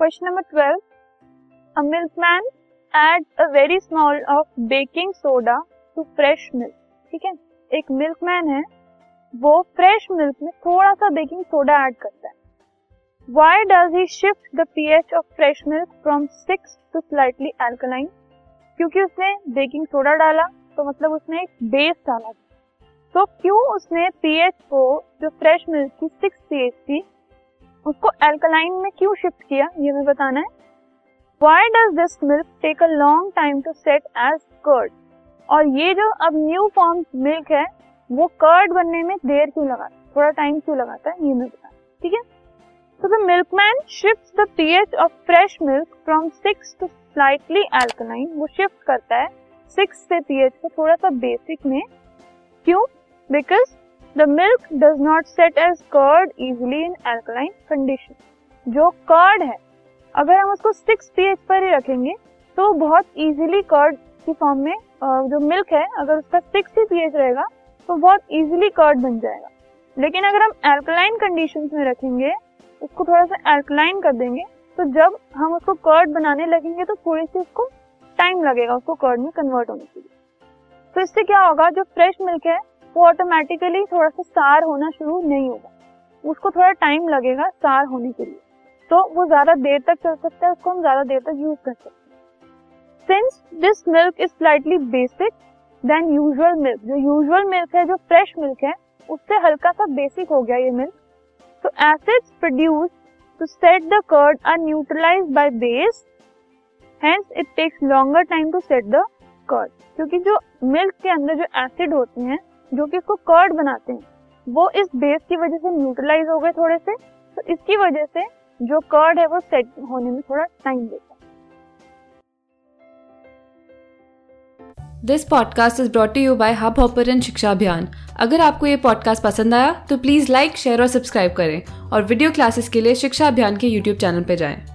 Question number twelve a milkman add a very small of baking soda to fresh milk ठीक है? एक milkman है, वो fresh milk में थोड़ा सा बेकिंग सोडा ऐड करता है। Why does he shift the pH of fresh milk from six to slightly alkaline क्योंकि उसने बेकिंग सोडा डाला तो मतलब उसने एक बेस डाला। तो क्यों उसने पीएच को, जो फ्रेश मिल्क की सिक्स पीएच थी उसको एल्कलाइन में क्यों शिफ्ट किया, ये हमें बताना है? Why does this milk take a long time to set as curd और ये जो अब न्यू फॉर्म मिल्क है, वो कर्ड बनने में देर क्यों लगाता है? थोड़ा टाइम क्यों लगाता है? ये मैं बता ठीक है? तो the milkman shift the pH of fresh milk from six to slightly alkaline वो शिफ्ट करता है सिक्स से पीएच को थोड़ा सा बेसिक में। क्यों? Because the milk does not set as curd easily in alkaline condition जो कर्ड है, अगर हम उसको सिक्स पीएच पर ही रखेंगे तो बहुत इजीली कर्ड की फॉर्म में जो मिल्क है, अगर उसका सिक्स ही पीएच रहेगा तो बहुत इजीली कर्ड बन जाएगा। लेकिन अगर हम एल्कलाइन कंडीशन में रखेंगे, उसको थोड़ा सा एल्कलाइन कर देंगे तो जब हम उसको कर्ड बनाने लगेंगे तो थोड़ी सी उसको टाइम लगेगा, उसको कर्ड में कन्वर्ट होने के लिए। तो इससे क्या होगा, जो फ्रेश मिल्क है वो ऑटोमेटिकली थोड़ा सा सार होना शुरू नहीं होगा। उसको थोड़ा टाइम लगेगा सार होने के लिए। तो वो ज़्यादा देर तक चल सकता है, उसको हम ज़्यादा देर तक यूज़ कर सकते हैं। Since this milk is slightly basic than usual milk जो यूजुअल मिल्क है, जो फ्रेश मिल्क है, उससे हल्का सा बेसिक हो गया ये मिल्क तो acids produce to set the curd are neutralize by base hence it takes longer time to set the curd क्योंकि जो मिल्क के अंदर जो एसिड होते हैं जो कि इसको कर्ड बनाते हैं। वो इस बेस की वजह से न्यूट्रलाइज हो गए थोड़े से तो इसकी वजह से जो कर्ड है वो सेट होने में थोड़ा टाइम लेता है। This podcast is brought you by Hubhopper शिक्षा अभियान अगर आपको ये पॉडकास्ट पसंद आया तो प्लीज़ लाइक शेयर और सब्सक्राइब करें। और वीडियो क्लासेस के लिए शिक्षा अभियान के यूट्यूब चैनल पर जाएँ।